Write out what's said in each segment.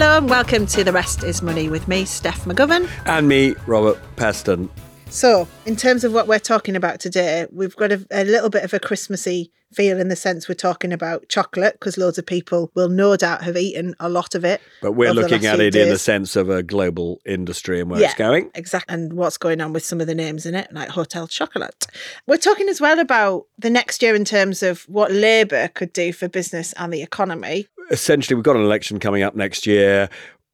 Hello and welcome to The Rest is Money with me, Steph McGovern. And me, Robert Peston. So, in terms of what we're talking about today, we've got a, a little bit of a Christmassy feel in the sense we're talking about chocolate because loads of people will no doubt have eaten a lot of it. But we're looking at few it in the sense of a global industry and where Yeah. it's going. Exactly. And what's going on with some of the names in it, like Hotel Chocolat. We're talking as well about the next year in terms of what Labour could do for business and the economy. Essentially, we've got an election coming up next year.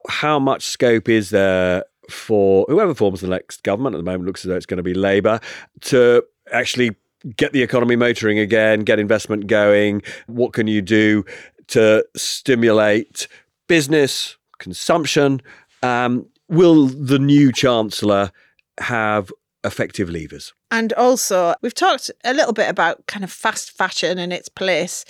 How much scope is there for whoever forms the next government? At the moment, looks as though it's going to be Labour to actually get the economy motoring again, get investment going. What can you do to stimulate business, consumption? Um, will the new chancellor have effective levers? And also, we've talked a little bit about kind of fast fashion and its place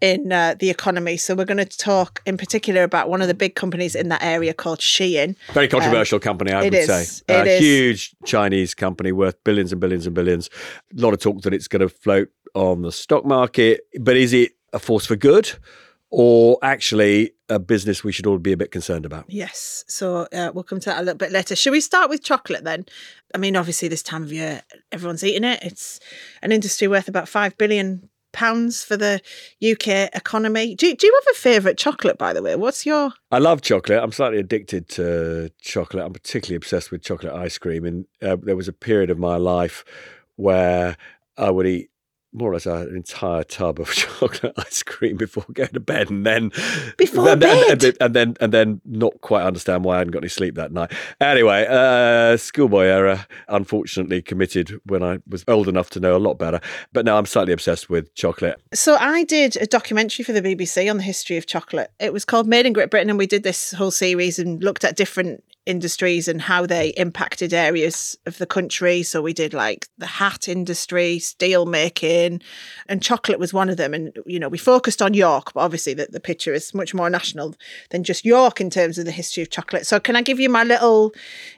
in uh, the economy. So, we're going to talk in particular about one of the big companies in that area called Shein. Very controversial company, I Um, would is, say. it a is. huge Chinese company worth billions and billions and billions. A lot of talk that it's going to float on the stock market, but is it a force for good or actually a business we should all be a bit concerned about? Yes. So, uh, we'll come to that a little bit later. Should we start with chocolate then? I mean, obviously, this time of year, everyone's eating it. It's an industry worth about 5 billion pounds for the UK economy. Do, do you have a favourite chocolate, by the way? What's your. I love chocolate. I'm slightly addicted to chocolate. I'm particularly obsessed with chocolate ice cream. And uh, there was a period of my life where I would eat more or less an entire tub of chocolate ice cream before going to bed, and then Before and, then- and bed? then- and then and then not quite understand why I hadn't got any sleep that night. Anyway, uh, schoolboy era, unfortunately committed when I was old enough to know a lot better. But now I'm slightly obsessed with chocolate. So I did a documentary for the BBC on the history of chocolate. It was called Made in Great Britain, and we did this whole series and looked at different industries and how they impacted areas of the country. So we did like the hat industry, steel making, and chocolate was one of them. And you know, we focused on York, but obviously the, the picture is much more national than just York in terms of the history of chocolate. So can I give you my little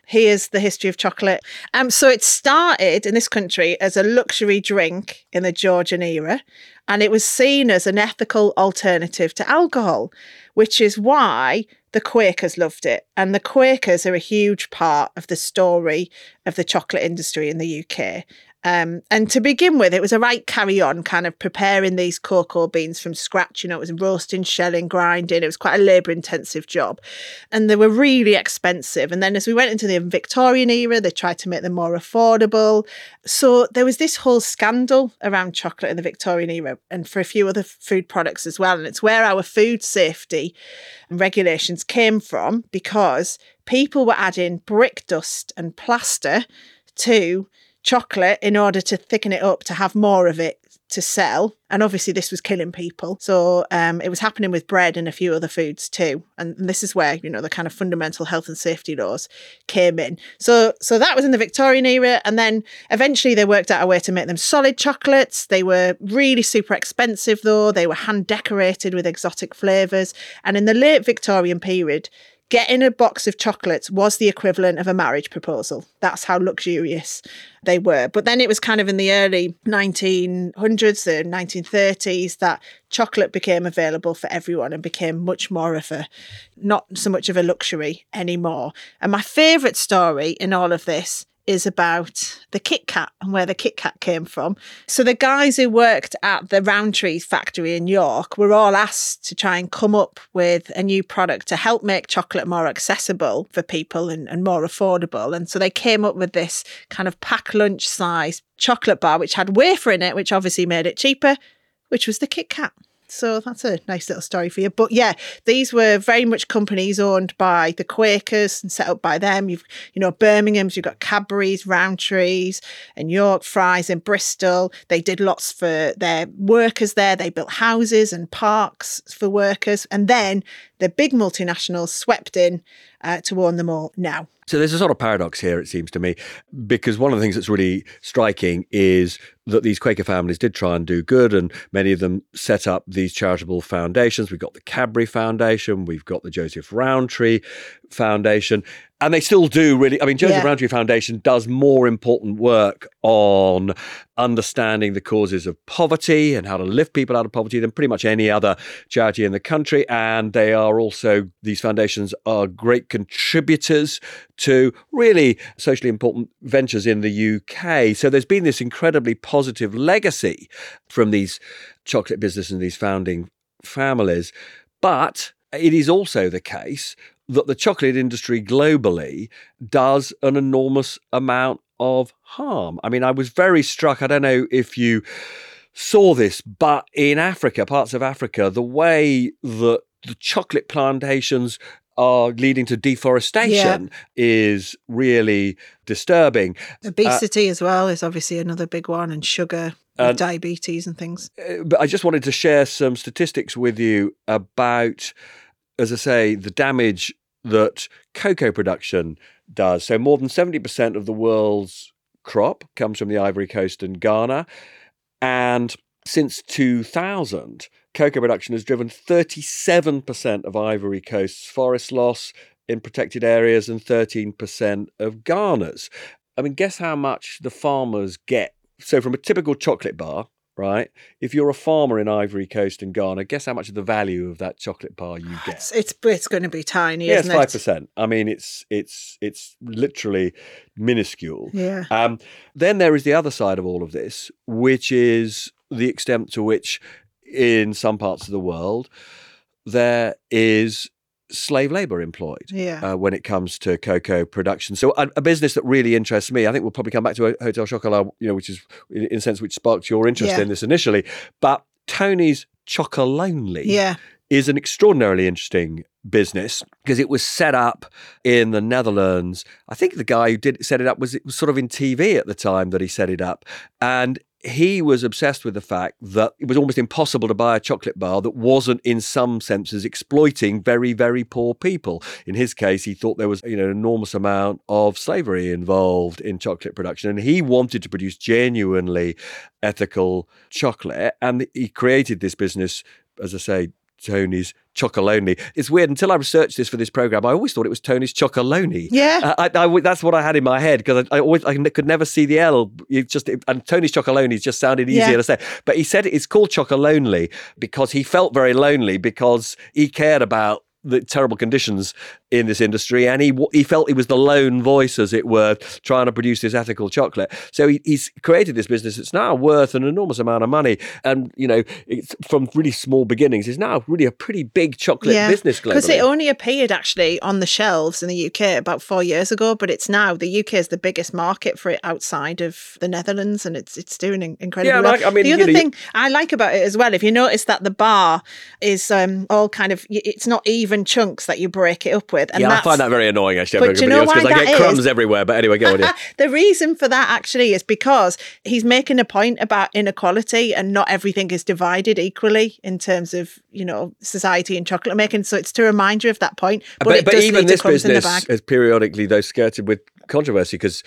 here's the history of chocolate. Um so it started in this country as a luxury drink in the Georgian era and it was seen as an ethical alternative to alcohol, which is why the Quakers loved it. And the Quakers are a huge part of the story of the chocolate industry in the UK. Um, and to begin with, it was a right carry on, kind of preparing these cocoa beans from scratch. You know, it was roasting, shelling, grinding. It was quite a labour intensive job. And they were really expensive. And then as we went into the Victorian era, they tried to make them more affordable. So there was this whole scandal around chocolate in the Victorian era and for a few other food products as well. And it's where our food safety regulations came from because people were adding brick dust and plaster to chocolate in order to thicken it up to have more of it to sell. And obviously, this was killing people. So um, it was happening with bread and a few other foods too. And this is where you know the kind of fundamental health and safety laws came in. So so that was in the Victorian era, and then eventually they worked out a way to make them solid chocolates. They were really super expensive though. They were hand decorated with exotic flavors. And in the late Victorian period, getting a box of chocolates was the equivalent of a marriage proposal. That's how luxurious they were. But then it was kind of in the early 1900s, the 1930s, that chocolate became available for everyone and became much more of a, not so much of a luxury anymore. And my favourite story in all of this is about the Kit Kat and where the Kit Kat came from. So the guys who worked at the Rowntree factory in York were all asked to try and come up with a new product to help make chocolate more accessible for people and, and more affordable. And so they came up with this kind of pack lunch size chocolate bar, which had wafer in it, which obviously made it cheaper, which was the Kit Kat. So that's a nice little story for you. But yeah, these were very much companies owned by the Quakers and set up by them. You've, you know, Birmingham's, you've got Cadbury's, Rowntree's, and York Fry's in Bristol. They did lots for their workers there. They built houses and parks for workers. And then the big multinationals swept in uh, to warn them all now. So there's a sort of paradox here, it seems to me, because one of the things that's really striking is that these Quaker families did try and do good, and many of them set up these charitable foundations. We've got the Cadbury Foundation, we've got the Joseph Rowntree Foundation, and they still do really. I mean, Joseph Yeah. Rowntree Foundation does more important work on understanding the causes of poverty and how to lift people out of poverty than pretty much any other charity in the country. And they are also, these foundations are great contributors to really socially important ventures in the UK. So there's been this incredibly positive legacy from these chocolate businesses and these founding families. But it is also the case that the chocolate industry globally does an enormous amount of harm. I mean, I was very struck. I don't know if you saw this, but in Africa, parts of Africa, the way that the chocolate plantations are leading to deforestation is really disturbing. Obesity as well is obviously another big one, and sugar, And- diabetes, and things. Uh, but I just wanted to share some statistics with you about, as I say, the damage that cocoa production does. So, more than 70% of the world's crop comes from the Ivory Coast and Ghana. And since 2000, cocoa production has driven 37% of Ivory Coast's forest loss in protected areas and 13% of Ghana's. I mean, guess how much the farmers get? So, from a typical chocolate bar, right? If you're a farmer in Ivory Coast and Ghana, guess how much of the value of that chocolate bar you get? It's it's, it's going to be tiny, Yeah, isn't five it? percent. I mean, it's it's it's literally minuscule. Yeah. Um, then there is the other side of all of this, which is the extent to which, in some parts of the world, there is slave labor employed Yeah. uh, when it comes to cocoa production. So a, a business that really interests me, I think we'll probably come back to Hotel Chocolat, you know, which is in, in a sense which sparked your interest Yeah. in this initially. But Tony's Chocolonely Yeah. is an extraordinarily interesting business because it was set up in the Netherlands. I think the guy who did set it up was it was sort of in TV at the time that he set it up, and he was obsessed with the fact that it was almost impossible to buy a chocolate bar that wasn't in some senses exploiting very very poor people. In his case he thought there was you know an enormous amount of slavery involved in chocolate production and he wanted to produce genuinely ethical chocolate and he created this business as i say Tony's Chocolonely. It's weird. Until I researched this for this program, I always thought it was Tony's Chocolonely. Yeah. Uh, I, I- that's what I had in my head because I, I always I could never see the L. You just and Tony's Chocolonely just sounded easier Yeah. to say. But he said it's called Chocolonely because he felt very lonely because he cared about the terrible conditions in this industry, and he he felt he was the lone voice, as it were, trying to produce this ethical chocolate. So he, he's created this business. It's now worth an enormous amount of money, and you know, it's from really small beginnings. It's now really a pretty big chocolate business globally. Because it only appeared actually on the shelves in the UK about four years ago, but it's now the UK is the biggest market for it outside of the Netherlands, and it's it's doing in- incredibly Yeah, well. like- I mean, the other know, thing I like about it as well, if you notice that the bar is um, all kind of it's not even chunks that you break it up with, and yeah, I find that very annoying actually. But do you know why I that get crumbs is? everywhere. But anyway, go on. Yeah. the reason for that actually is because he's making a point about inequality and not everything is divided equally in terms of you know society and chocolate making. So it's to remind you of that point. But, it does even this in the business bag. has periodically, though, skirted with controversy because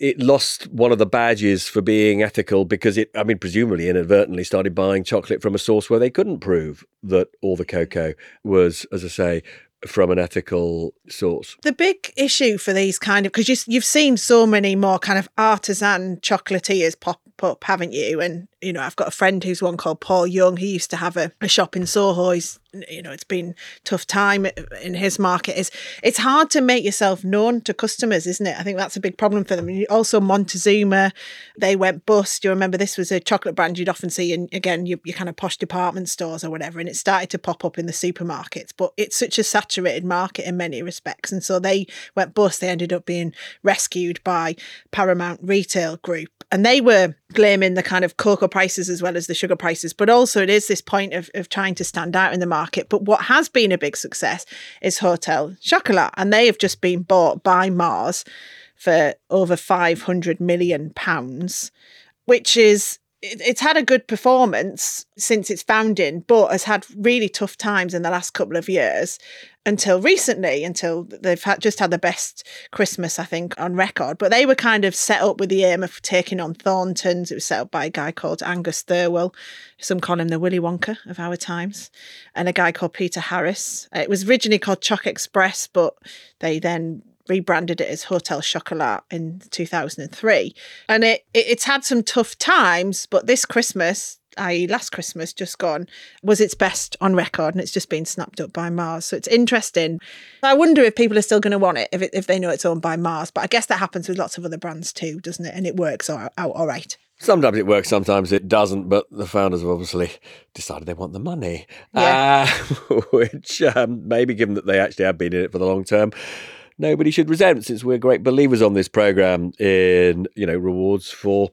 it lost one of the badges for being ethical because it, I mean, presumably inadvertently started buying chocolate from a source where they couldn't prove that all the cocoa was, as I say, from an ethical source. The big issue for these kind of because you, you've seen so many more kind of artisan chocolatiers pop up, haven't you? And you know, I've got a friend who's one called Paul Young. He used to have a, a shop in Soho. He's you know, it's been tough time in his market. Is it's hard to make yourself known to customers, isn't it? I think that's a big problem for them. And also Montezuma, they went bust. You remember this was a chocolate brand you'd often see in again your, your kind of posh department stores or whatever, and it started to pop up in the supermarkets. But it's such a saturated market in many respects, and so they went bust. They ended up being rescued by Paramount Retail Group, and they were blaming the kind of cocoa prices as well as the sugar prices. But also, it is this point of, of trying to stand out in the market. But what has been a big success is Hotel Chocolat, and they have just been bought by Mars for over 500 million pounds, which is it's had a good performance since its founding, but has had really tough times in the last couple of years until recently, until they've had, just had the best Christmas, I think, on record. But they were kind of set up with the aim of taking on Thorntons. It was set up by a guy called Angus Thirlwell. Some call him the Willy Wonka of our times, and a guy called Peter Harris. Uh, it was originally called Choc Express, but they then rebranded it as Hotel Chocolat in 2003. And it, it, it's had some tough times, but this Christmas, i.e., last Christmas just gone, was its best on record and it's just been snapped up by Mars. So it's interesting. I wonder if people are still going to want it if, it, if they know it's owned by Mars. But I guess that happens with lots of other brands too, doesn't it? And it works out all right. Sometimes it works, sometimes it doesn't, but the founders have obviously decided they want the money, yeah. uh, which um, maybe given that they actually have been in it for the long term, nobody should resent since we're great believers on this program in you know rewards for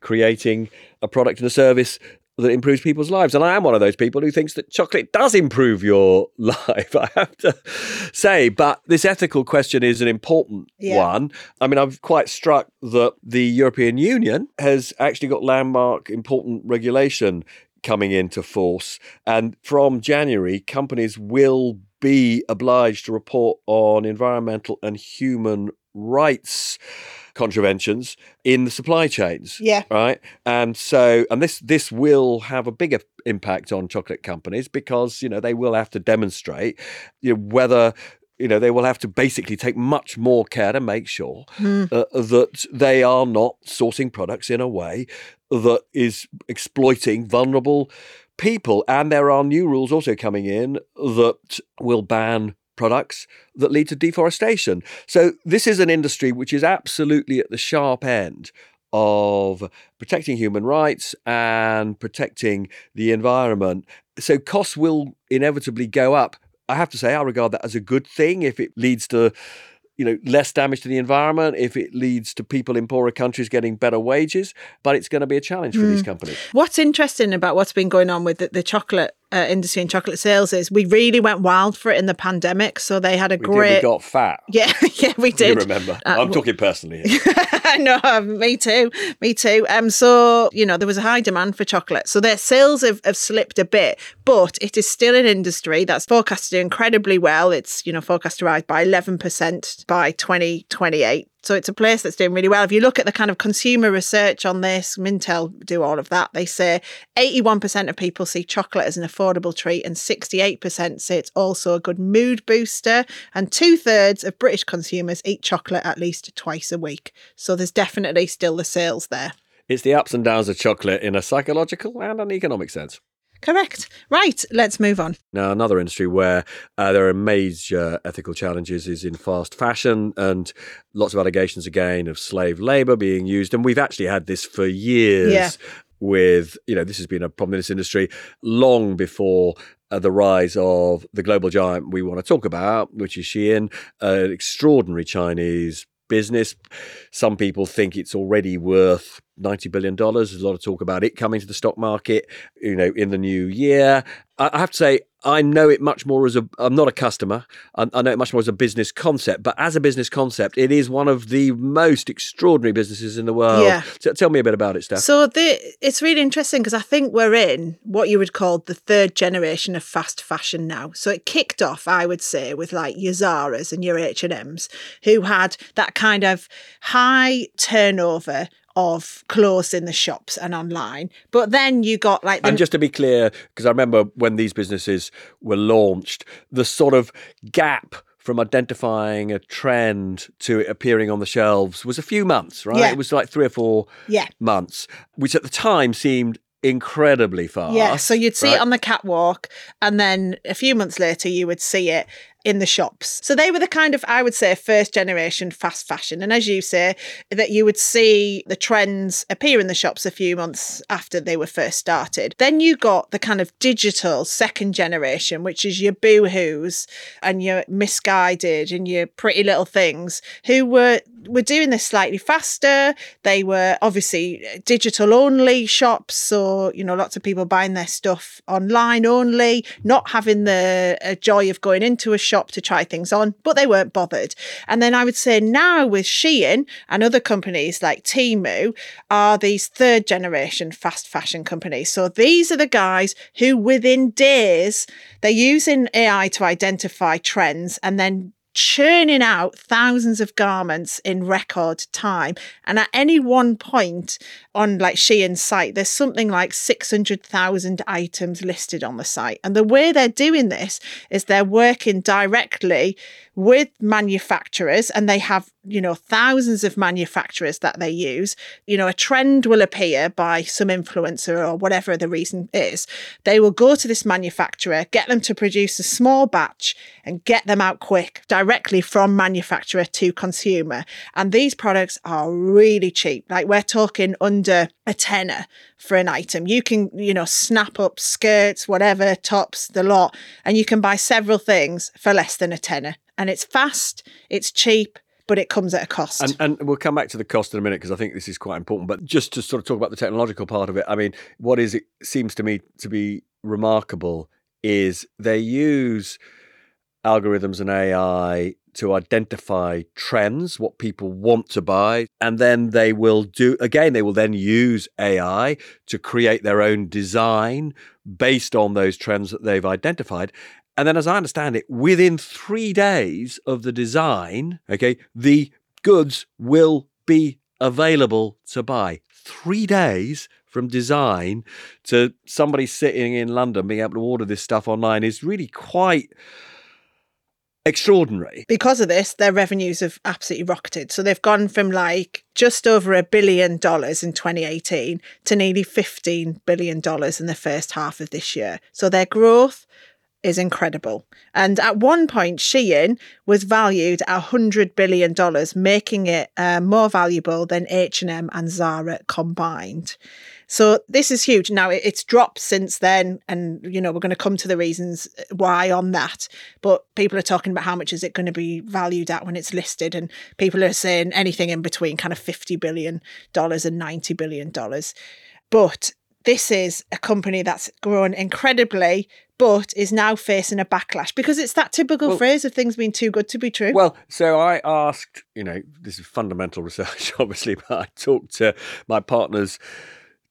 creating a product and a service that improves people's lives. And I am one of those people who thinks that chocolate does improve your life, I have to say. But this ethical question is an important yeah. one. I mean, I'm quite struck that the European Union has actually got landmark important regulation coming into force. And from January, companies will be obliged to report on environmental and human rights contraventions in the supply chains. Yeah. Right. And so, and this this will have a bigger impact on chocolate companies because you know they will have to demonstrate you know whether you know they will have to basically take much more care to make sure mm. uh, that they are not sourcing products in a way that is exploiting vulnerable people. And there are new rules also coming in that will ban products that lead to deforestation. So, this is an industry which is absolutely at the sharp end of protecting human rights and protecting the environment. So, costs will inevitably go up. I have to say, I regard that as a good thing if it leads to you know less damage to the environment if it leads to people in poorer countries getting better wages but it's going to be a challenge for mm. these hmm. companies what's interesting about what's been going on with the, the chocolate uh, industry and chocolate sales is we really went wild for it in the pandemic. So they had a we great. Did, we got fat. Yeah, yeah, we did. You remember? Uh, I'm talking personally. I know. Um, me too. Me too. Um. So you know there was a high demand for chocolate. So their sales have, have slipped a bit, but it is still an industry that's forecast to do incredibly well. It's you know forecast to rise by 11 percent by 2028. So it's a place that's doing really well. If you look at the kind of consumer research on this, Mintel do all of that. They say 81% of people see chocolate as an affordable treat, and 68% say it's also a good mood booster. And two thirds of British consumers eat chocolate at least twice a week. So there's definitely still the sales there. It's the ups and downs of chocolate in a psychological and an economic sense. Correct. Right, let's move on. Now, another industry where uh, there are major ethical challenges is in fast fashion and lots of allegations again of slave labor being used. And we've actually had this for years. Yeah. With, you know, this has been a problem in this industry long before uh, the rise of the global giant we want to talk about, which is Shein, an extraordinary Chinese business. Some people think it's already worth $90 billion. There's a lot of talk about it coming to the stock market, you know, in the new year. I have to say, I know it much more as a. I'm not a customer. I, know it much more as a business concept. But as a business concept, it is one of the most extraordinary businesses in the world. Yeah. So tell me a bit about it, Steph. So the, it's really interesting because I think we're in what you would call the third generation of fast fashion now. So it kicked off, I would say, with like your Zara's and your H and M's, who had that kind of high turnover of clothes in the shops and online. But then you got like the And just to be clear, because I remember when these businesses were launched, the sort of gap from identifying a trend to it appearing on the shelves was a few months, right? Yeah. It was like three or four yeah. months, which at the time seemed incredibly fast. Yeah, so you'd see right? it on the catwalk, and then a few months later, you would see it in the shops. So they were the kind of, I would say, first generation fast fashion. And as you say, that you would see the trends appear in the shops a few months after they were first started. Then you got the kind of digital second generation, which is your boohoo's and your Missguided and your pretty little things, who were were doing this slightly faster. They were obviously digital only shops, so you know lots of people buying their stuff online only, not having the uh, joy of going into a shop to try things on, but they weren't bothered. And then I would say now with Shein and other companies like Temu are these third generation fast fashion companies. So these are the guys who within days they're using AI to identify trends and then churning out thousands of garments in record time. And at any one point on like Shein's site, there's something like 600,000 items listed on the site. And the way they're doing this is they're working directly with manufacturers and they have, you know, thousands of manufacturers that they use. You know, a trend will appear by some influencer or whatever the reason is. They will go to this manufacturer, get them to produce a small batch and get them out quick directly from manufacturer to consumer. And these products are really cheap. Like we're talking under a tenner for an item. You can, you know, snap up skirts, whatever, tops, the lot, and you can buy several things for less than a tenner. And it's fast, it's cheap, but it comes at a cost. And, and we'll come back to the cost in a minute because I think this is quite important. But just to sort of talk about the technological part of it, I mean, what is it seems to me to be remarkable is they use algorithms and AI to identify trends, what people want to buy, and then they will do again, they will then use AI to create their own design based on those trends that they've identified. And then, as I understand it, within three days of the design, okay, the goods will be available to buy. Three days from design to somebody sitting in London being able to order this stuff online is really quite extraordinary. because of this, their revenues have absolutely rocketed. So they've gone from like just over a billion dollars in 2018 to nearly $15 billion in the first half of this year. So their growth is incredible. And at one point, Shein was valued at $100 billion, making it uh, more valuable than H&M and Zara combined. So this is huge. Now it- it's dropped since then, and you know we're going to come to the reasons uh, why on that. But people are talking about how much is it going to be valued at when it's listed, and people are saying anything in between, kind of fifty billion dollars and ninety billion dollars. But this is a company that's grown incredibly, but is now facing a backlash because it's that typical Well- phrase of things being too good to be true. Well, so I asked, you know, this is fundamental research, obviously, but I talked to my partner's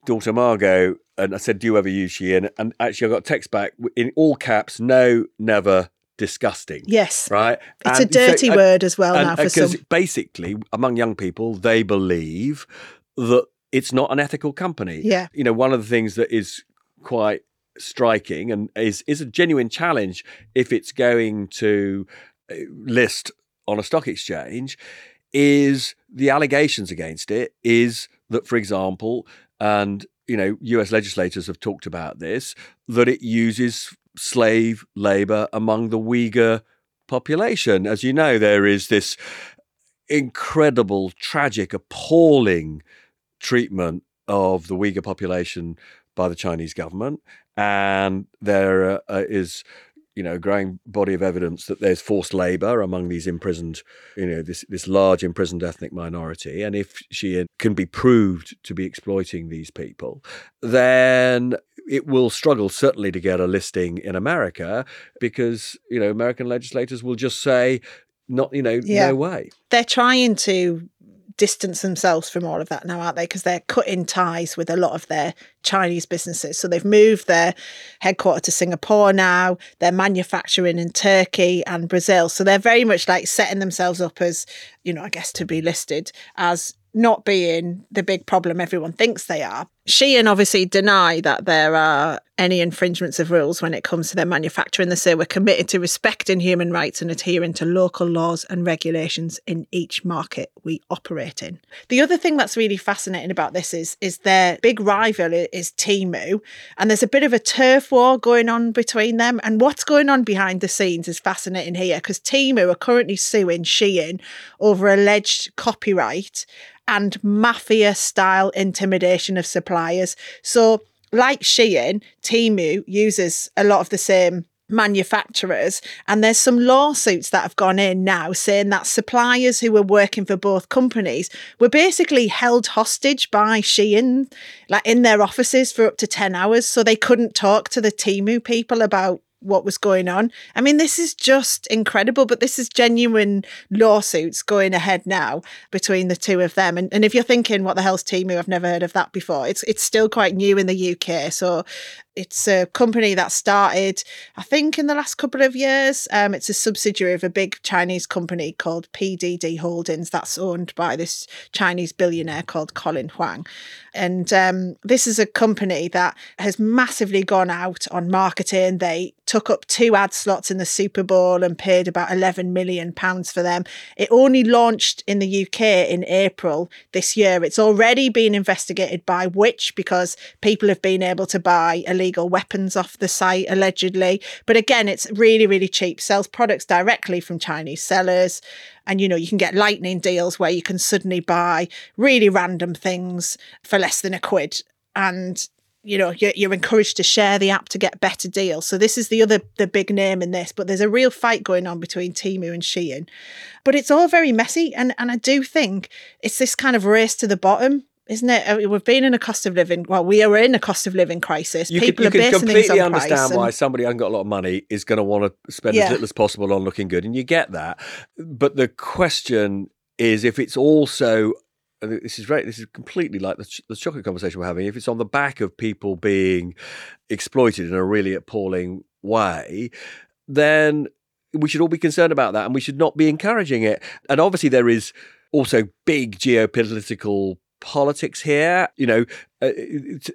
daughter Margot, and I said, "Do you ever use Shein?" And actually, I got a text back in all caps: "No, never." Disgusting. yes, Right. it's a And so- dirty and- word as well and- now for because some. basically, among young people, they believe that it's not an ethical company. Yeah. You know, one of the things that is quite striking and is is a genuine challenge if it's going to uh, list on a stock exchange is the allegations against it is that for example and you know US legislators have talked about this that it uses slave labor among the Uyghur population. As you know there is this incredible tragic appalling treatment of the Uyghur population by the Chinese government, and there uh, is, you know, growing body of evidence that there's forced labour among these imprisoned, you know, this this large imprisoned ethnic minority, and if she can be proved to be exploiting these people, then it will struggle certainly to get a listing in America because you know American legislators will just say, not you know, Yeah. no way. they're trying to distance themselves from all of that now, aren't they? Because they're cutting ties with a lot of their Chinese businesses. So they've moved their headquarters to Singapore now. They're manufacturing in Turkey and Brazil. So they're very much like setting themselves up as, you know, I guess to be listed as not being the big problem everyone thinks they are. Shein obviously deny that there are any infringements of rules when it comes to their manufacturing. They say we're committed to respecting human rights and adhering to local laws and regulations in each market we operate in. The other thing that's really fascinating about this is is their big rival is Temu, and there's a bit of a turf war going on between them. And what's going on behind the scenes is fascinating here because Temu are currently suing Shein over alleged copyright and mafia style intimidation of suppliers. So, like Shein, Temu uses a lot of the same manufacturers and there's some lawsuits that have gone in now saying that suppliers who were working for both companies were basically held hostage by Shein like in their offices for up to 10 hours so they couldn't talk to the Temu people about what was going on. I mean, this is just incredible, but this is genuine lawsuits going ahead now between the two of them. And, and if you're thinking, what the hell's Temu? I've never heard of that before. It's it's still quite new in the UK. So it's a company that started, I think, in the last couple of years. Um, it's a subsidiary of a big Chinese company called PDD Holdings that's owned by this Chinese billionaire called Colin Huang. And um, this is a company that has massively gone out on marketing. They took up two ad slots in the Super Bowl and paid about 11 million pounds for them. It only launched in the UK in April this year. It's already been investigated by Which because people have been able to buy illegal weapons off the site allegedly. But again, it's really, really cheap. Sells products directly from Chinese sellers. And you know, you can get lightning deals where you can suddenly buy really random things for less than a quid. And you know you're, you're encouraged to share the app to get better deals so this is the other the big name in this but there's a real fight going on between Temu and Shein but it's all very messy and and I do think it's this kind of race to the bottom isn't it? Uh, we've been in a cost of living. Well, we are in a cost of living crisis. You People can, you are can completely understand and- why somebody who hasn't got a lot of money is going to want to spend Yeah. as little as possible on looking good, and you get that. But the question is, if it's also this is very, this is completely like the, ch- the chocolate conversation we're having. If it's on the back of people being exploited in a really appalling way, then we should all be concerned about that, and we should not be encouraging it. And obviously, there is also big geopolitical politics here. You know, uh,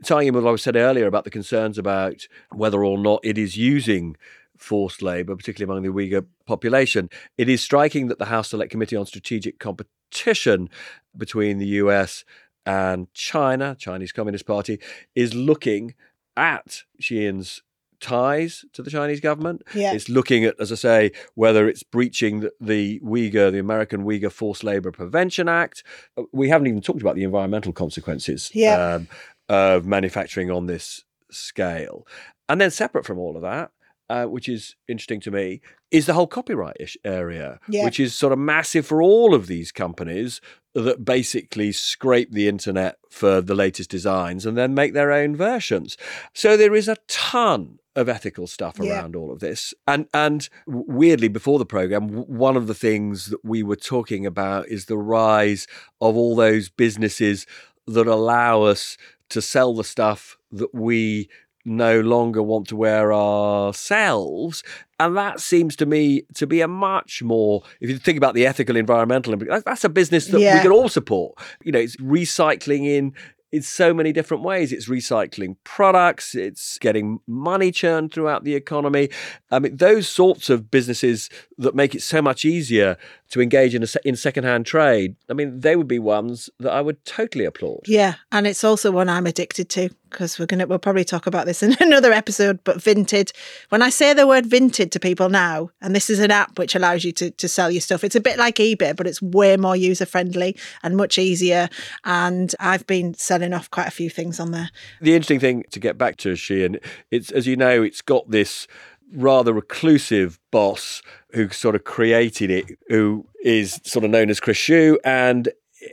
tying in with what I said earlier about the concerns about whether or not it is using forced labour, particularly among the Uyghur population. It is striking that the House Select Committee on Strategic Competition between the US and China, Chinese Communist Party, is looking at Shein's ties to the Chinese government. Yeah. It's looking at, as I say, whether it's breaching the, the Uyghur, the American Uyghur Forced Labor Prevention Act. Uh, We haven't even talked about the environmental consequences Yeah. um, of manufacturing on this scale. And then separate from all of that, uh, which is interesting to me, is the whole copyright ish area, Yeah. which is sort of massive for all of these companies that basically scrape the internet for the latest designs and then make their own versions. So there is a ton of ethical stuff Yeah. around all of this. And and weirdly before the program one of the things that we were talking about is the rise of all those businesses that allow us to sell the stuff that we no longer want to wear ourselves. And that seems to me to be a much more, if you think about the ethical, environmental, that's- that's a business that we can all support. You know, it's recycling in in so many different ways. It's recycling products, it's getting money churned throughout the economy. I mean, those sorts of businesses that make it so much easier to engage in a in secondhand trade. I mean, they would be ones that I would totally applaud. Yeah, and it's also one I'm addicted to because we're gonna we'll probably talk about this in another episode. But Vinted, when I say the word Vinted to people now, and this is an app which allows you to to sell your stuff, it's a bit like eBay, but it's way more user friendly and much easier. And I've been selling off quite a few things on there. The interesting thing to get back to Shein, it's as you know, it's got this rather reclusive boss who sort of created it, who is sort of known as Chris Xu, and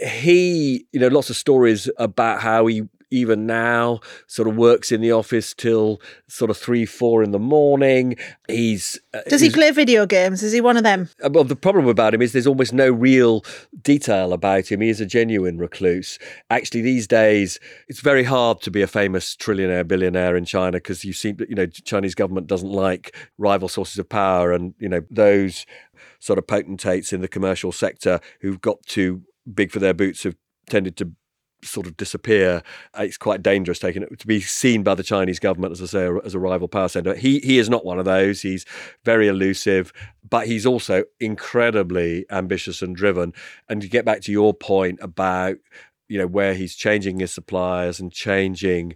he, you know, lots of stories about how he even now, sort of works in the office till sort of three, four in the morning. He's uh, Does he he's- play video games? Is he one of them? uh, Well, the problem about him is there's almost no real detail about him. He is a genuine recluse. Actually, these days, it's very hard to be a famous trillionaire, billionaire in China because you see, you know, Chinese government doesn't like rival sources of power, and you know those sort of potentates in the commercial sector who've got too big for their boots have tended to sort of disappear. Uh, It's quite dangerous taking it to be seen by the Chinese government, as I say, as a rival power center. He he is not one of those. He's very elusive, but he's also incredibly ambitious and driven. And to get back to your point about you know where he's changing his suppliers and changing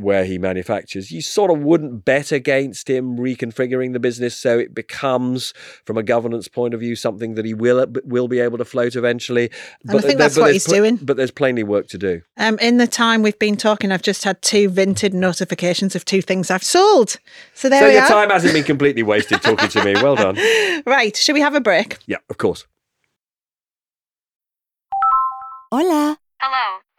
where he manufactures, you sort of wouldn't bet against him reconfiguring the business so it becomes, from a governance point of view, something that he will will be able to float eventually. And I think that's what there's he's doing. But there's plainly work to do. Um, in the time we've been talking, I've just had two vinted notifications of two things I've sold. So there so we your are. time hasn't been completely wasted talking to me. Well done. Right, should we have a break? Yeah, of course. Hola. Hello,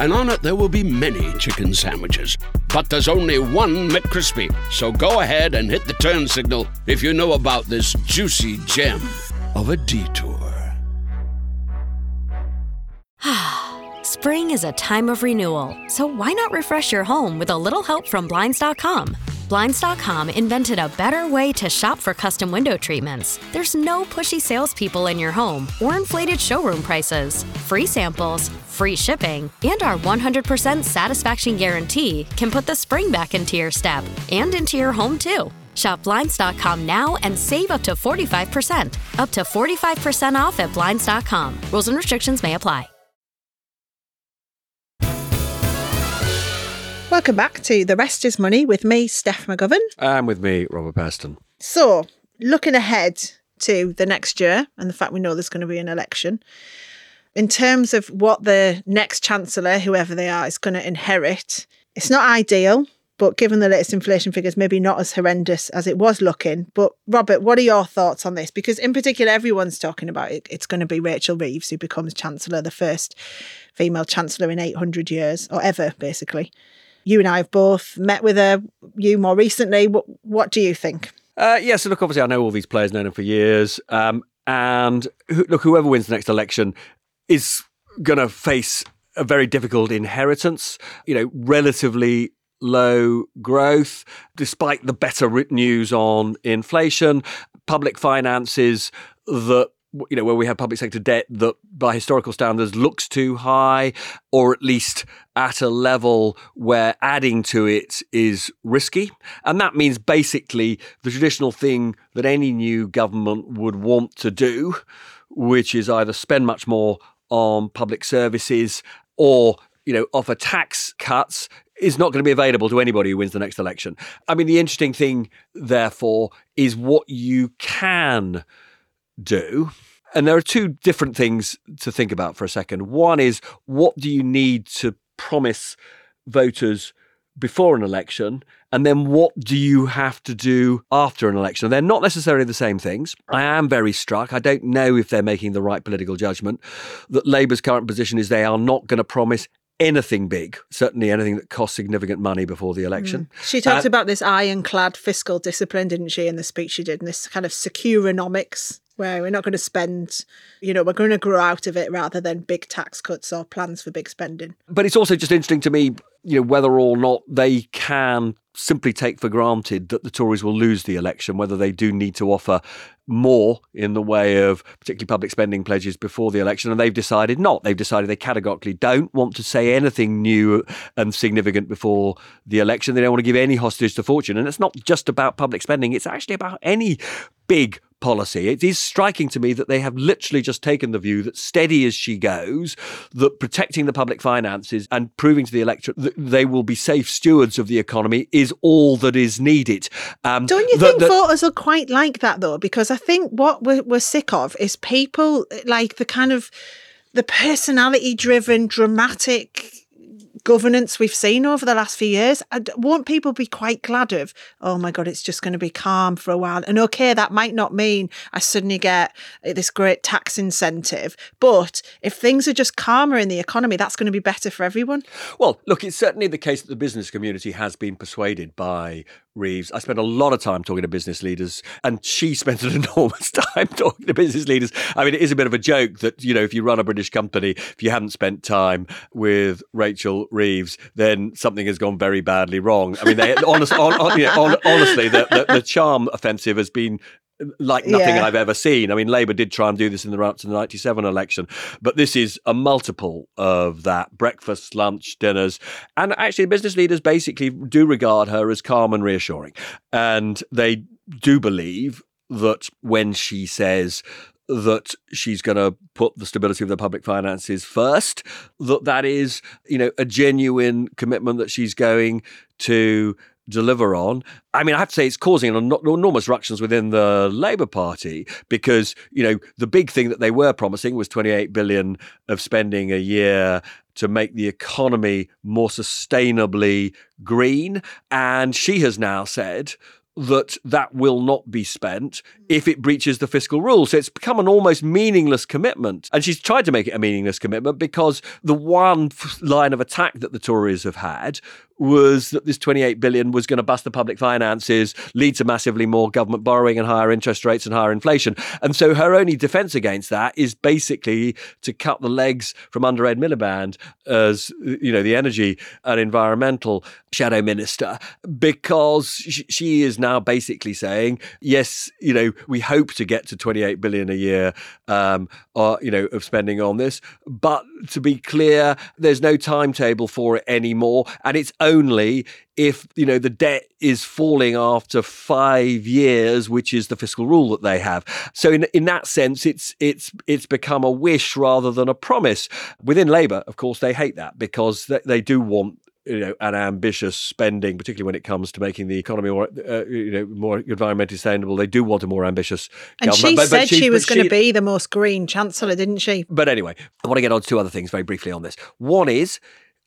and on it there will be many chicken sandwiches. But there's only one McCrispy. So go ahead and hit the turn signal if you know about this juicy gem of a detour. Spring is a time of renewal, so why not refresh your home with a little help from Blinds.com? Blinds.com invented a better way to shop for custom window treatments. There's no pushy salespeople in your home or inflated showroom prices. Free samples, free shipping, and our 100% satisfaction guarantee can put the spring back into your step and into your home too. Shop Blinds.com now and save up to 45%. Up to 45% off at Blinds.com. Rules and restrictions may apply. Welcome back to The Rest is Money with me, Steph McGovern. And with me, Robert Peston. So, looking ahead to the next year and the fact we know there's going to be an election, in terms of what the next Chancellor, whoever they are, is going to inherit, it's not ideal, but given the latest inflation figures, maybe not as horrendous as it was looking. But, Robert, what are your thoughts on this? Because, in particular, everyone's talking about it. It's going to be Rachel Reeves who becomes Chancellor, the first female Chancellor in 800 years, or ever, basically. You and I have both met with her, you more recently. What, what do you think? Uh, yeah, so look, obviously, I know all these players, known them for years. Um, and look, whoever wins the next election is going to face a very difficult inheritance, you know, relatively low growth, despite the better news on inflation, public finances that you know where we have public sector debt that by historical standards looks too high or at least at a level where adding to it is risky. And that means basically the traditional thing that any new government would want to do which is either spend much more on public services or you know offer tax cuts is not going to be available to anybody who wins the next election. I mean, the interesting thing, therefore, is what you can do. And there are two different things to think about for a second. One is what do you need to promise voters before an election? And then what do you have to do after an election? They're not necessarily the same things. I am very struck. I don't know if they're making the right political judgment that Labour's current position is they are not going to promise anything big, certainly anything that costs significant money before the election. She talked Uh, about this ironclad fiscal discipline, didn't she, in the speech she did, and this kind of securonomics, where we're not going to spend, you know, we're going to grow out of it rather than big tax cuts or plans for big spending. but it's also just interesting to me, you know, whether or not they can simply take for granted that the Tories will lose the election, whether they do need to offer more in the way of particularly public spending pledges before the election, and they've decided not. They've decided they categorically don't want to say anything new and significant before the election. They don't want to give any hostage to fortune, and it's not just about public spending; it's actually about any big policy. It is striking to me that they have literally just taken the view that steady as she goes, that protecting the public finances and proving to the electorate that they will be safe stewards of the economy is all that is needed. Um, Don't you that- think that- voters are quite like that though? Because I think what we're, we're sick of is people like the kind of the personality driven, dramatic governance we've seen over the last few years. Won't people be quite glad of, oh my God, it's just going to be calm for a while? And okay, that might not mean I suddenly get eh, this great tax incentive. But if things are just calmer in the economy, that's going to be better for everyone. Well, look, it's certainly the case that the business community has been persuaded by Reeves. I spent a lot of time talking to business leaders, and she spent an enormous time talking to business leaders. I mean, it is a bit of a joke that, you know, if you run a British company, if you haven't spent time with Rachel Reeves, then something has gone very badly wrong. I mean, they, honest, on, on, you know, on, honestly, the, the, the charm offensive has been like nothing Yeah. I've ever seen. I mean, Labour did try and do this in the run up to the 97 election, but this is a multiple of that breakfast, lunch, dinners. And actually, business leaders basically do regard her as calm and reassuring. And they do believe that when she says, that she's going to put the stability of the public finances first that that is you know a genuine commitment that she's going to deliver on. I mean, I have to say it's causing an enormous ructions within the Labour Party because, you know, the big thing that they were promising was 28 billion of spending a year to make the economy more sustainably green. And she has now said that that will not be spent if it breaches the fiscal rules. So it's become an almost meaningless commitment. And she's tried to make it a meaningless commitment because the one line of attack that the Tories have had was that this 28 billion was going to bust the public finances, lead to massively more government borrowing and higher interest rates and higher inflation. And so her only defense against that is basically to cut the legs from under Ed Miliband as you know the energy and environmental shadow minister because she is now basically saying yes you know we hope to get to 28 billion a year um or you know of spending on this but to be clear there's no timetable for it anymore and it's only if you know the debt is falling after 5 years which is the fiscal rule that they have so in in that sense it's it's it's become a wish rather than a promise within Labour of course they hate that because they, they do want you know, an ambitious spending, particularly when it comes to making the economy more, uh, you know, more environmentally sustainable. They do want a more ambitious And government. she But- but said she, was going to be the most green chancellor, didn't she? But anyway, I want to get on to two other things very briefly on this. One is.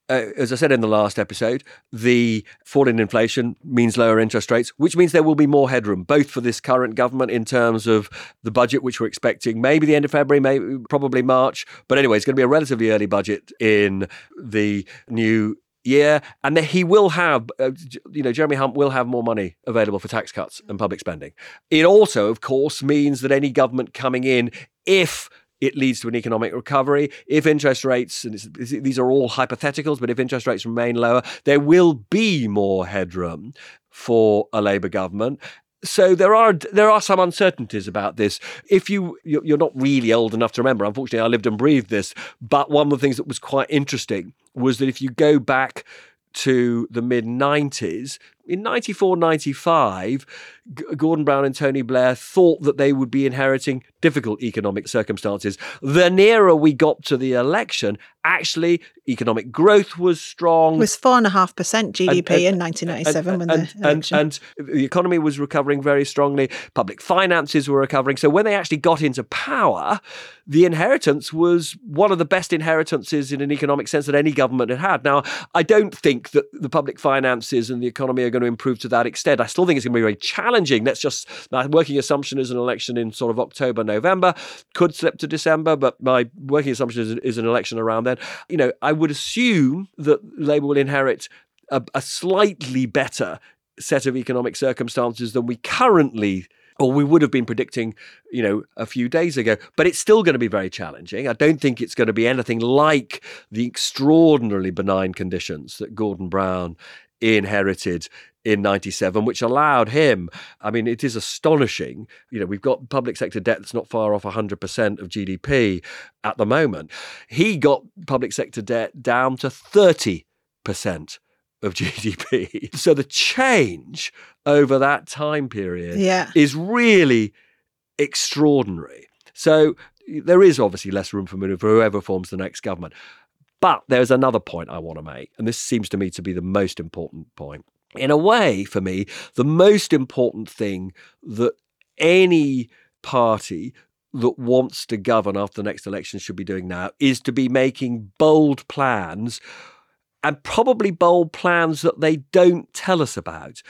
Uh, as I said in the last episode, the fall in inflation means lower interest rates, which means there will be more headroom, both for this current government in terms of the budget, which we're expecting maybe the end of February, maybe probably March. But anyway, it's going to be a relatively early budget in the new year, and that he will have, uh, you know, Jeremy Hunt will have more money available for tax cuts and public spending. It also, of course, means that any government coming in, if it leads to an economic recovery. If interest rates, and these are all hypotheticals, but if interest rates remain lower, there will be more headroom for a Labour government. So there are there are some uncertainties about this. If you you're not really old enough to remember, unfortunately, I lived and breathed this. But one of the things that was quite interesting was that if you go back to the mid 90s, in 94, 95, G- Gordon Brown and Tony Blair thought that they would be inheriting difficult economic circumstances. The nearer we got to the election, actually, economic growth was strong. It was four and a half percent GDP And- and- in 1997 when and, the and, election. and the economy was recovering very strongly. Public finances were recovering. So when they actually got into power, the inheritance was one of the best inheritances in an economic sense that any government had had. Now, I don't think that the public finances and the economy are going to improve to that extent. I still think it's going to be very challenging. Let's just my working assumption is an election in sort of October, November, could slip to December, but my working assumption is, is an election around then. You know, I would assume that Labour will inherit a, a slightly better set of economic circumstances than we currently or we would have been predicting, you know, a few days ago. But it's still going to be very challenging. I don't think it's going to be anything like the extraordinarily benign conditions that Gordon Brown inherited in 97 which allowed him i mean it is astonishing you know we've got public sector debt that's not far off 100% of gdp at the moment he got public sector debt down to 30% of gdp so the change over that time period Yeah. is really extraordinary. So there is obviously less room for maneuver for whoever forms the next government. But there's another point I want to make, and this seems to me to be the most important point. In a way, for me, the most important thing that any party that wants to govern after the next election should be doing now is to be making bold plans and probably bold plans that they don't tell us about.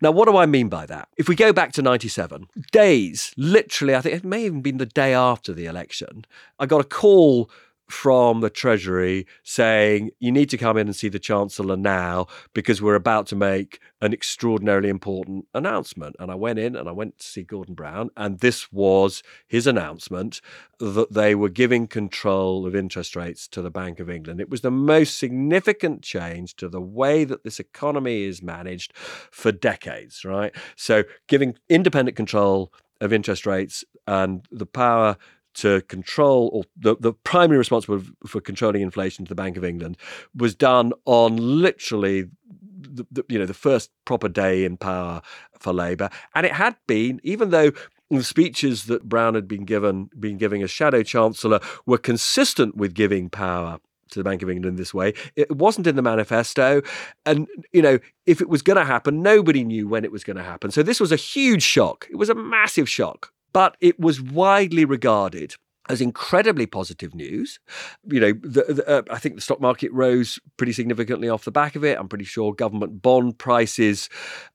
Now, what do I mean by that? If we go back to 97, days, literally, I think it may even been the day after the election, I got a call from the Treasury saying, you need to come in and see the Chancellor now because we're about to make an extraordinarily important announcement. And I went in and I went to see Gordon Brown, and this was his announcement that they were giving control of interest rates to the Bank of England. It was the most significant change to the way that this economy is managed for decades, right? So giving independent control of interest rates and the power to control, or the, the primary responsible for controlling inflation to the Bank of England, was done on literally the, the, you know the first proper day in power for Labour, and it had been even though the speeches that Brown had been given, been giving as shadow chancellor, were consistent with giving power to the Bank of England this way. It wasn't in the manifesto. And, you know, if it was going to happen, nobody knew when it was going to happen. So this was a huge shock. It was a massive shock but it was widely regarded as incredibly positive news. You know, the, the, uh, I think the stock market rose pretty significantly off the back of it. I'm pretty sure government bond prices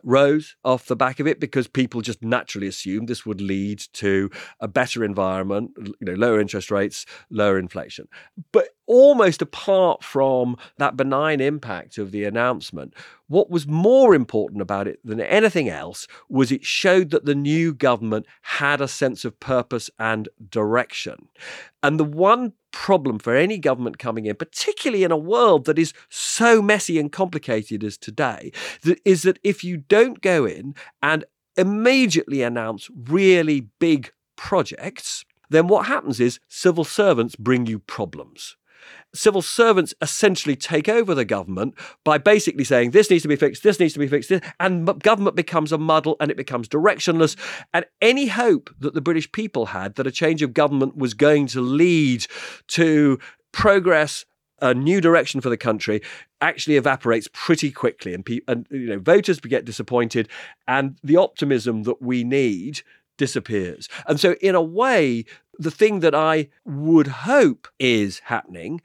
rose off the back of it because people just naturally assumed this would lead to a better environment, you know, lower interest rates, lower inflation. But almost apart from that benign impact of the announcement, what was more important about it than anything else was it showed that the new government had a sense of purpose and direction. And the one problem for any government coming in, particularly in a world that is so messy and complicated as today, is that if you don't go in and immediately announce really big projects, then what happens is civil servants bring you problems civil servants essentially take over the government by basically saying this needs to be fixed, this needs to be fixed, and government becomes a muddle and it becomes directionless. And any hope that the British people had that a change of government was going to lead to progress a new direction for the country actually evaporates pretty quickly and, pe- and you know voters get disappointed and the optimism that we need disappears and so in a way the thing that I would hope is happening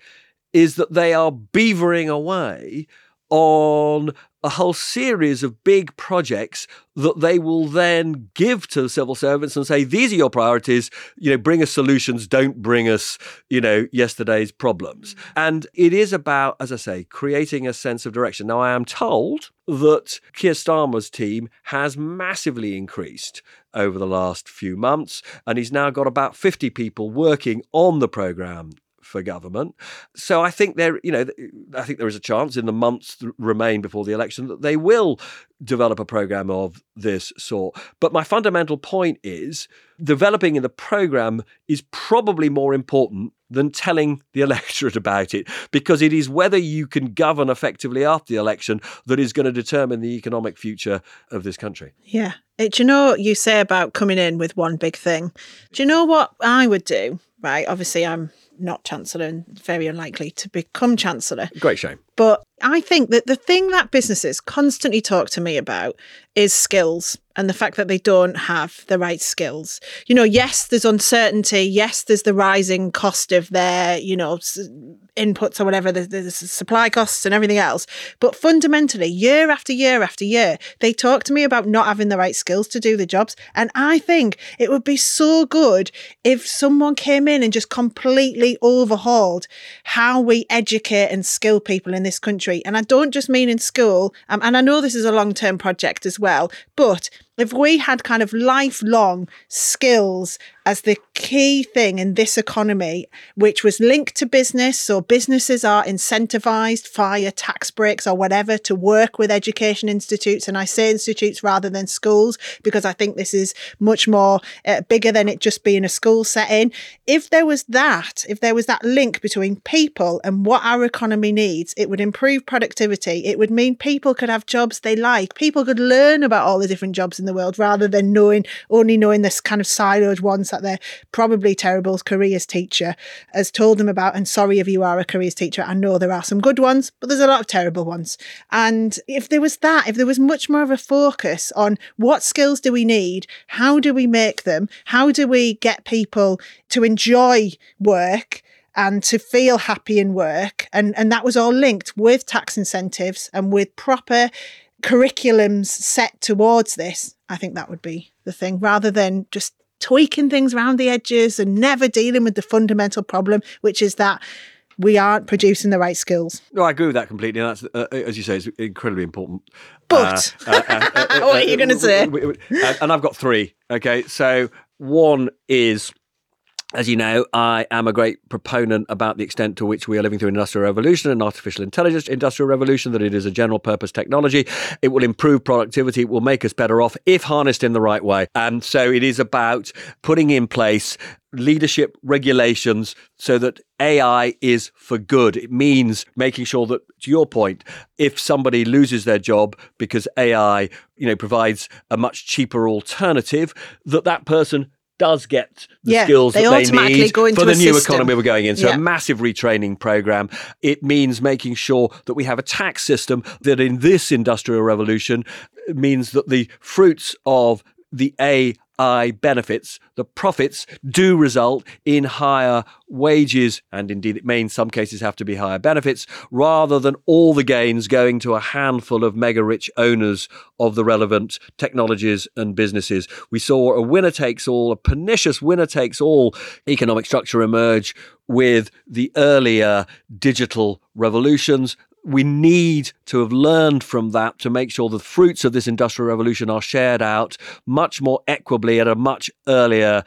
is that they are beavering away on a whole series of big projects that they will then give to the civil servants and say, these are your priorities, you know, bring us solutions, don't bring us, you know, yesterday's problems. Mm. And it is about, as I say, creating a sense of direction. Now, I am told that Keir Starmer's team has massively increased over the last few months, and he's now got about 50 people working on the programme for government. So I think there, you know, I think there is a chance in the months that remain before the election that they will develop a program of this sort. But my fundamental point is developing in the program is probably more important than telling the electorate about it because it is whether you can govern effectively after the election that is going to determine the economic future of this country. Yeah. Do you know what you say about coming in with one big thing? Do you know what I would do? Right. Obviously, I'm not Chancellor and very unlikely to become Chancellor. Great shame. But I think that the thing that businesses constantly talk to me about is skills and the fact that they don't have the right skills. You know, yes, there's uncertainty. Yes, there's the rising cost of their, you know, inputs or whatever, the, the supply costs and everything else. But fundamentally, year after year after year, they talk to me about not having the right skills to do the jobs. And I think it would be so good if someone came in and just completely overhauled how we educate and skill people in this country. And I don't just mean in school, um, and I know this is a long term project as well, but if we had kind of lifelong skills as the key thing in this economy, which was linked to business, or businesses are incentivized via tax breaks or whatever to work with education institutes. And I say institutes rather than schools because I think this is much more uh, bigger than it just being a school setting. If there was that, if there was that link between people and what our economy needs, it would improve productivity. It would mean people could have jobs they like. People could learn about all the different jobs in the the world rather than knowing only knowing this kind of siloed ones that they're probably terrible careers teacher has told them about. And sorry if you are a careers teacher, I know there are some good ones, but there's a lot of terrible ones. And if there was that, if there was much more of a focus on what skills do we need, how do we make them, how do we get people to enjoy work and to feel happy in work. And, and that was all linked with tax incentives and with proper curriculums set towards this. I think that would be the thing rather than just tweaking things around the edges and never dealing with the fundamental problem, which is that we aren't producing the right skills. No, I agree with that completely. And that's, uh, as you say, it's incredibly important. But uh, uh, uh what are you going to say? And I've got three. Okay, so one is as you know, I am a great proponent about the extent to which we are living through an industrial revolution and artificial intelligence industrial revolution, that it is a general purpose technology. It will improve productivity. It will make us better off if harnessed in the right way. And so it is about putting in place leadership regulations so that AI is for good. It means making sure that, to your point, if somebody loses their job because AI, you know, provides a much cheaper alternative, that that person does get the yeah, skills they that they need for the new system. economy we're going into. Yeah. a massive retraining program. It means making sure that we have a tax system that in this industrial revolution means that the fruits of the A AI benefits, the profits do result in higher wages, and indeed it may in some cases have to be higher benefits, rather than all the gains going to a handful of mega rich owners of the relevant technologies and businesses. We saw a winner takes all, a pernicious winner takes all economic structure emerge with the earlier digital revolutions we need to have learned from that to make sure the fruits of this industrial revolution are shared out much more equably at a much earlier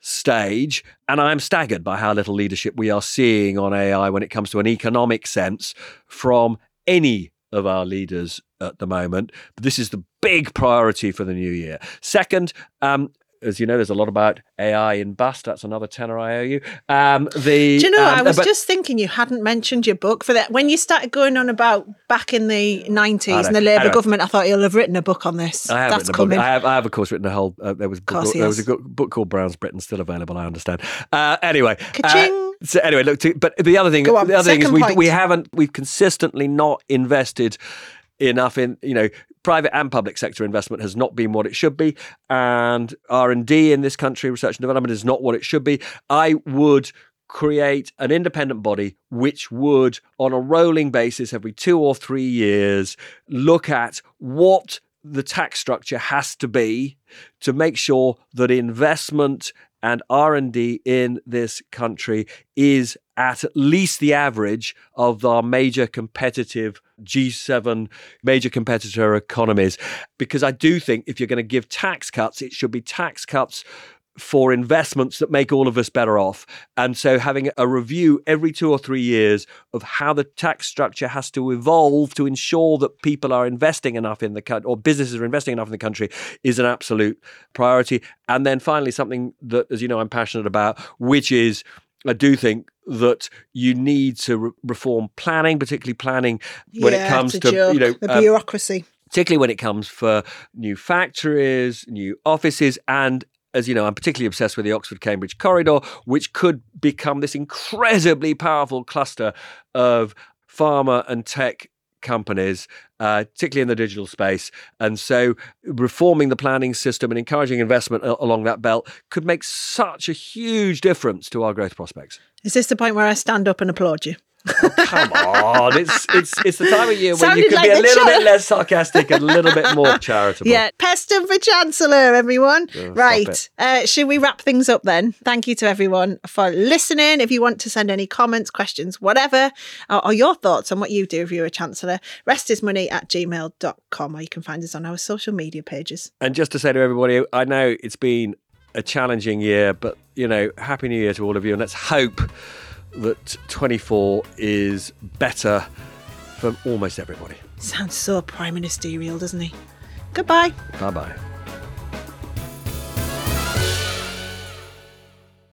stage. And I'm staggered by how little leadership we are seeing on AI when it comes to an economic sense from any of our leaders at the moment. But this is the big priority for the new year. Second, um, as you know, there's a lot about AI in Bust. That's another tenner I owe you. Um, the do you know? Um, I was but, just thinking you hadn't mentioned your book for that when you started going on about back in the nineties and the Labour government. I thought you'll have written a book on this. I have That's coming. I have, I have, of course, written a whole. Uh, there was book, there was a book called Brown's Britain still available. I understand. Uh, anyway, uh, so anyway, look. To, but the other thing, on, the other thing is we point. we haven't we've consistently not invested enough in you know private and public sector investment has not been what it should be and r&d in this country research and development is not what it should be. I would create an independent body which would on a rolling basis every 2 or 3 years look at what the tax structure has to be to make sure that investment and R&D in this country is at least the average of our major competitive G7 major competitor economies because I do think if you're going to give tax cuts it should be tax cuts for investments that make all of us better off. And so having a review every two or three years of how the tax structure has to evolve to ensure that people are investing enough in the country or businesses are investing enough in the country is an absolute priority. And then finally, something that, as you know, I'm passionate about, which is I do think that you need to re- reform planning, particularly planning when yeah, it comes to joke. you know the um, bureaucracy. particularly when it comes for new factories, new offices, and as you know, I'm particularly obsessed with the Oxford Cambridge corridor, which could become this incredibly powerful cluster of pharma and tech companies, uh, particularly in the digital space. And so, reforming the planning system and encouraging investment along that belt could make such a huge difference to our growth prospects. Is this the point where I stand up and applaud you? Oh, come on, it's it's it's the time of year when you can like be a little bit less sarcastic and a little bit more charitable. Yeah, Peston for Chancellor, everyone. Stop right. Uh, should we wrap things up then? Thank you to everyone for listening. If you want to send any comments, questions, whatever, or, or your thoughts on what you do if you're a Chancellor, restismoney at gmail.com, or you can find us on our social media pages. And just to say to everybody, I know it's been a challenging year, but you know, happy New Year to all of you, and let's hope that 24 is better for almost everybody. Sounds so prime ministerial, doesn't he? Goodbye. Bye bye.